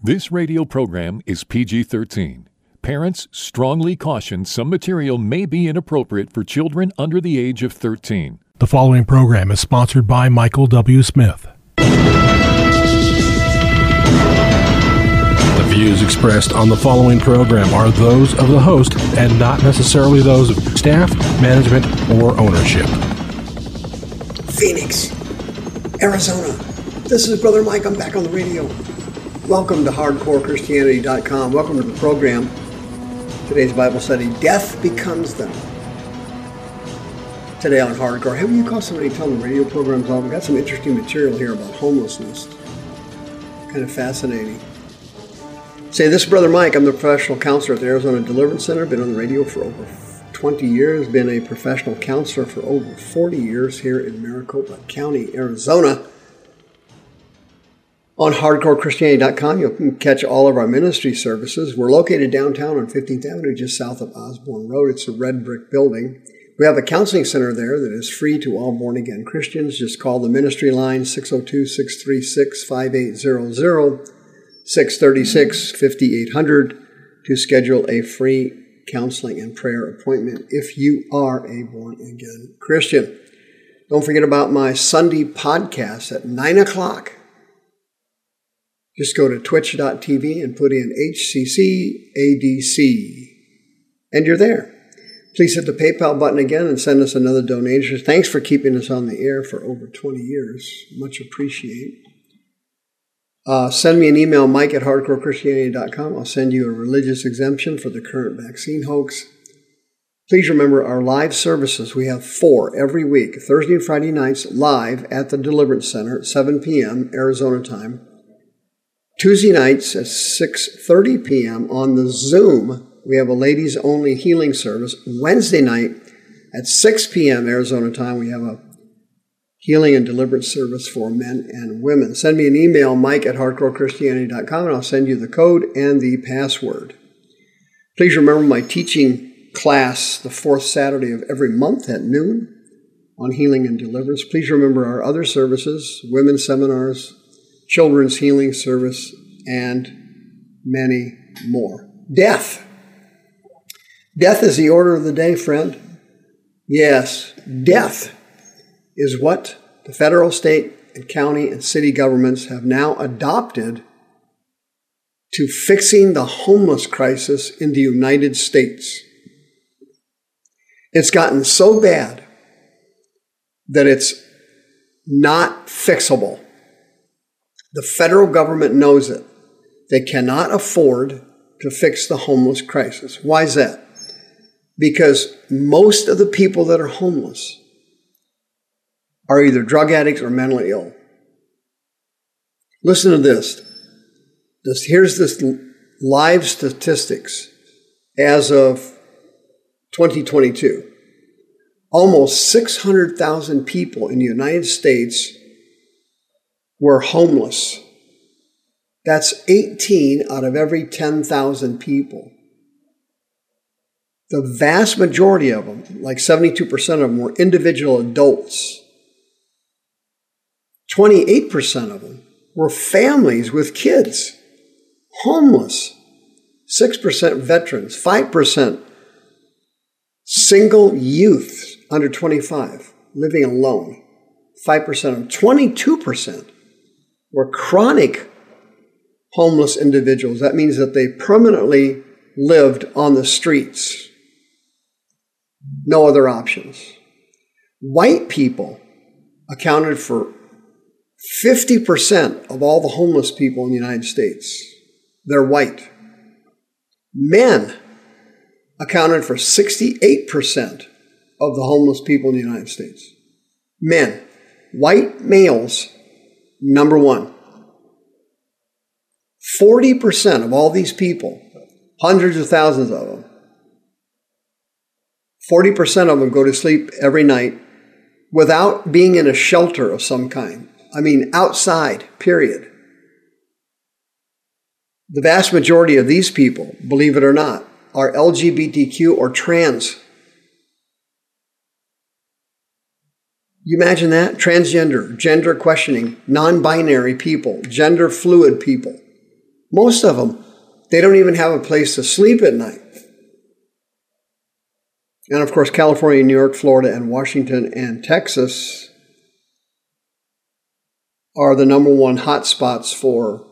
This radio program is PG 13. Parents strongly caution some material may be inappropriate for children under the age of 13. The following program is sponsored by Michael W. Smith. The views expressed on the following program are those of the host and not necessarily those of staff, management, or ownership. Phoenix, Arizona. This is Brother Mike. I'm back on the radio. Welcome to HardcoreChristianity.com. Welcome to the program. Today's Bible study Death Becomes Them. Today on Hardcore. Have you called somebody tell them radio programs off? We've got some interesting material here about homelessness. Kind of fascinating. Say, this is Brother Mike. I'm the professional counselor at the Arizona Deliverance Center. Been on the radio for over 20 years. Been a professional counselor for over 40 years here in Maricopa County, Arizona. On hardcorechristianity.com, you can catch all of our ministry services. We're located downtown on 15th Avenue, just south of Osborn Road. It's a red brick building. We have a counseling center there that is free to all born again Christians. Just call the ministry line 602 636 5800, 636 5800 to schedule a free counseling and prayer appointment if you are a born again Christian. Don't forget about my Sunday podcast at 9 o'clock just go to twitch.tv and put in HCCADC, and you're there. Please hit the PayPal button again and send us another donation. Thanks for keeping us on the air for over 20 years. Much appreciate. Uh, send me an email, mike at hardcorechristianity.com. I'll send you a religious exemption for the current vaccine hoax. Please remember our live services. We have four every week, Thursday and Friday nights, live at the Deliverance Center at 7 p.m. Arizona time. Tuesday nights at 6:30 p.m. on the Zoom, we have a ladies only healing service. Wednesday night at 6 p.m. Arizona time, we have a healing and deliverance service for men and women. Send me an email, mike at hardcorechristianity.com, and I'll send you the code and the password. Please remember my teaching class the fourth Saturday of every month at noon on healing and deliverance. Please remember our other services, women's seminars, children's healing service, and many more. Death. Death is the order of the day, friend. Yes, death is what the federal, state, and county and city governments have now adopted to fixing the homeless crisis in the United States. It's gotten so bad that it's not fixable. The federal government knows it. They cannot afford to fix the homeless crisis. Why is that? Because most of the people that are homeless are either drug addicts or mentally ill. Listen to this. this here's this live statistics as of 2022. Almost 600,000 people in the United States were homeless. That's 18 out of every 10,000 people. The vast majority of them, like 72% of them, were individual adults. 28% of them were families with kids, homeless. 6% veterans, 5% single youth under 25 living alone, 5% of them, 22% were chronic homeless individuals. That means that they permanently lived on the streets. No other options. White people accounted for 50% of all the homeless people in the United States. They're white. Men accounted for 68% of the homeless people in the United States. Men. White males Number one, 40% of all these people, hundreds of thousands of them, 40% of them go to sleep every night without being in a shelter of some kind. I mean, outside, period. The vast majority of these people, believe it or not, are LGBTQ or trans You imagine that? Transgender, gender questioning, non binary people, gender fluid people. Most of them, they don't even have a place to sleep at night. And of course, California, New York, Florida, and Washington and Texas are the number one hotspots for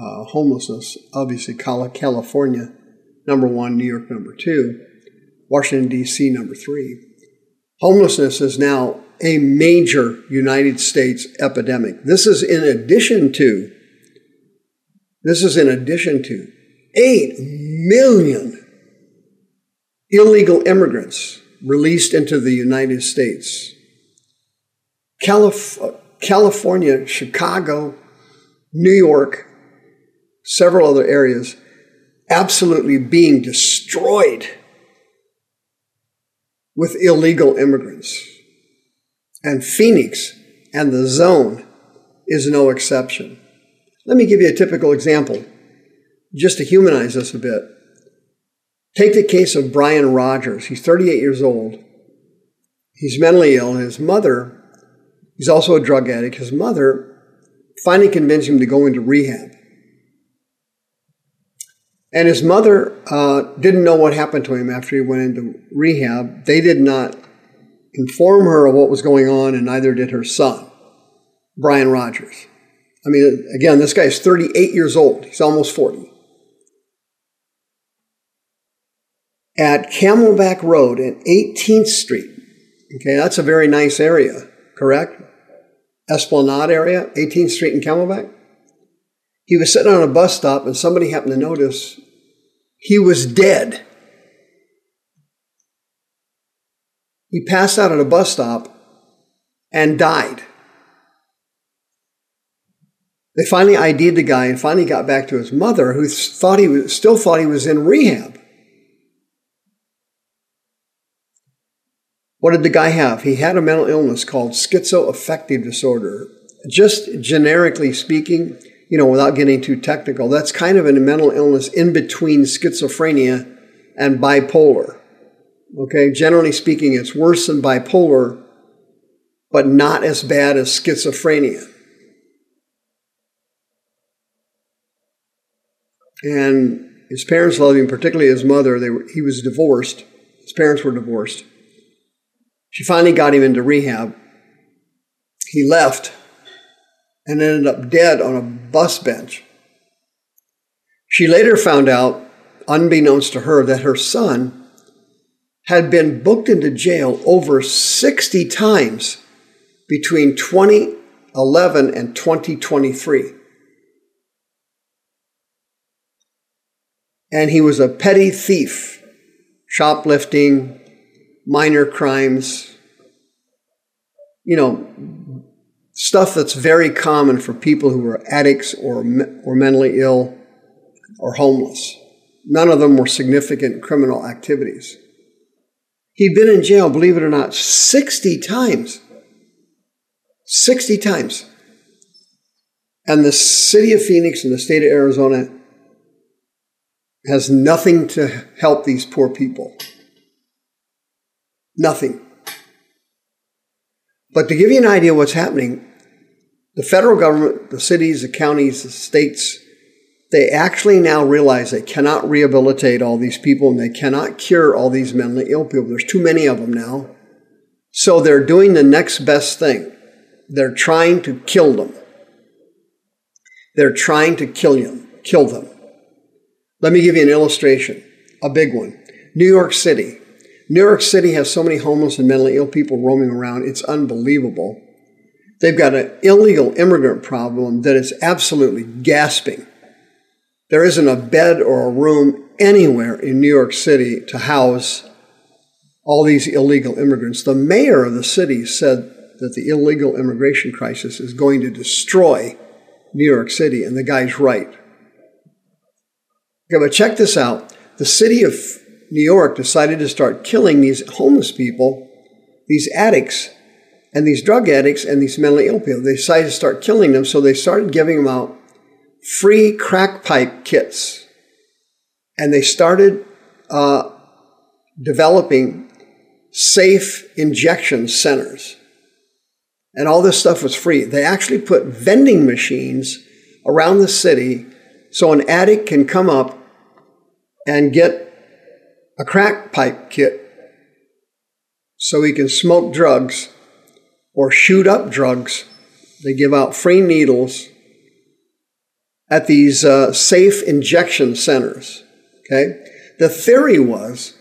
uh, homelessness. Obviously, California, number one, New York, number two, Washington, D.C., number three. Homelessness is now a major United States epidemic. This is in addition to, this is in addition to 8 million illegal immigrants released into the United States. Calif- California, Chicago, New York, several other areas absolutely being destroyed with illegal immigrants. And Phoenix and the zone is no exception. Let me give you a typical example, just to humanize this a bit. Take the case of Brian Rogers. He's 38 years old. He's mentally ill. His mother, he's also a drug addict. His mother finally convinced him to go into rehab. And his mother uh, didn't know what happened to him after he went into rehab. They did not inform her of what was going on, and neither did her son, Brian Rogers. I mean, again, this guy is 38 years old. He's almost 40. at Camelback Road and 18th Street. Okay, that's a very nice area, correct? Esplanade area, 18th Street and Camelback. He was sitting on a bus stop and somebody happened to notice he was dead. He passed out at a bus stop and died. They finally ID'd the guy and finally got back to his mother, who thought he was, still thought he was in rehab. What did the guy have? He had a mental illness called schizoaffective disorder. Just generically speaking, you know, without getting too technical, that's kind of a mental illness in between schizophrenia and bipolar. Okay, generally speaking, it's worse than bipolar, but not as bad as schizophrenia. And his parents loved him, particularly his mother. They were, he was divorced. His parents were divorced. She finally got him into rehab. He left and ended up dead on a bus bench. She later found out, unbeknownst to her, that her son had been booked into jail over 60 times between 2011 and 2023. And he was a petty thief, shoplifting, minor crimes, you know, stuff that's very common for people who are addicts or, or mentally ill or homeless. None of them were significant criminal activities. He'd been in jail, believe it or not, 60 times. 60 times. And the city of Phoenix and the state of Arizona has nothing to help these poor people. Nothing. But to give you an idea of what's happening, the federal government, the cities, the counties, the states, they actually now realize they cannot rehabilitate all these people and they cannot cure all these mentally ill people. There's too many of them now. So they're doing the next best thing. They're trying to kill them. They're trying to kill them, kill them. Let me give you an illustration, a big one. New York City, New York City has so many homeless and mentally ill people roaming around, it's unbelievable. They've got an illegal immigrant problem that is absolutely gasping. There isn't a bed or a room anywhere in New York City to house all these illegal immigrants. The mayor of the city said that the illegal immigration crisis is going to destroy New York City, and the guy's right. Okay, but check this out. The city of New York decided to start killing these homeless people, these addicts, and these drug addicts and these mentally ill people. They decided to start killing them, so they started giving them out free crack pipe kits. And they started uh, developing safe injection centers. And all this stuff was free. They actually put vending machines around the city So an addict can come up and get a crack pipe kit so he can smoke drugs or shoot up drugs. They give out free needles at these uh, safe injection centers. Okay? The theory was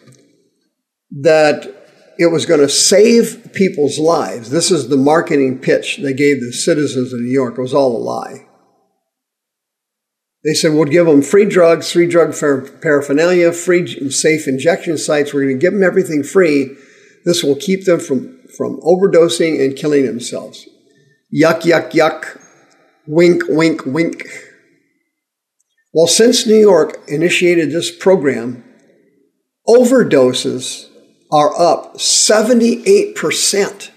that it was going to save people's lives. This is the marketing pitch they gave the citizens of New York. It was all a lie. They said, we'll give them free drugs, free drug paraphernalia, free safe injection sites. We're going to give them everything free. This will keep them from, from overdosing and killing themselves. Yuck, yuck, yuck. Wink, wink, wink. Well, since New York initiated this program, overdoses are up 78%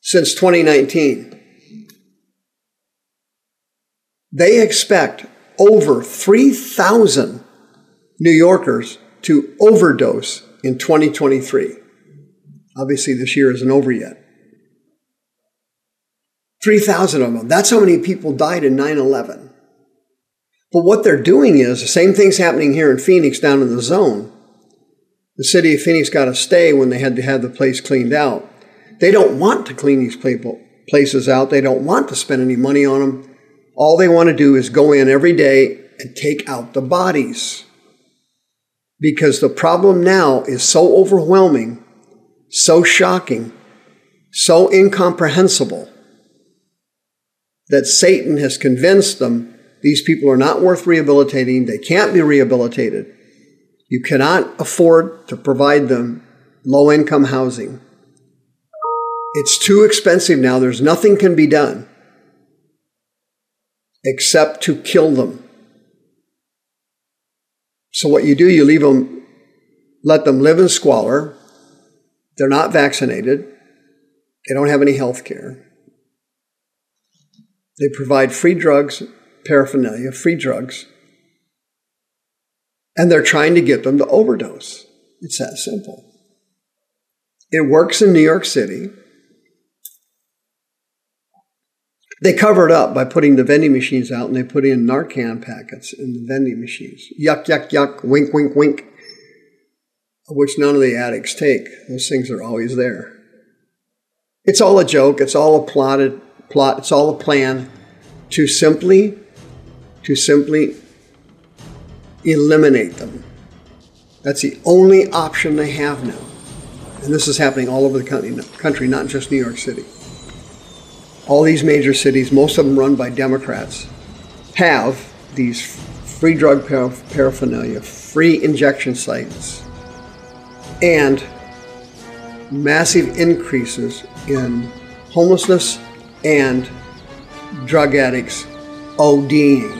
since 2019. They expect over 3,000 New Yorkers to overdose in 2023. Obviously, this year isn't over yet. 3,000 of them. That's how many people died in 9 11. But what they're doing is the same thing's happening here in Phoenix down in the zone. The city of Phoenix got a stay when they had to have the place cleaned out. They don't want to clean these people, places out. They don't want to spend any money on them. All they want to do is go in every day and take out the bodies. Because the problem now is so overwhelming, so shocking, so incomprehensible that Satan has convinced them these people are not worth rehabilitating. They can't be rehabilitated. You cannot afford to provide them low income housing. It's too expensive now. There's nothing can be done except to kill them. So what you do, you leave them, let them live in squalor. They're not vaccinated. They don't have any health care. They provide free drugs, paraphernalia, free drugs. And they're trying to get them to overdose. It's that simple. It works in New York City. They cover it up by putting the vending machines out and they put in Narcan packets in the vending machines. Yuck, yuck, yuck, wink, wink, wink, which none of the addicts take. Those things are always there. It's all a joke. It's all a plotted plot. It's all a plan to simply, to simply eliminate them. That's the only option they have now. And this is happening all over the country, not just New York City all these major cities, most of them run by Democrats, have these free drug paraphernalia, free injection sites, and massive increases in homelessness and drug addicts ODing.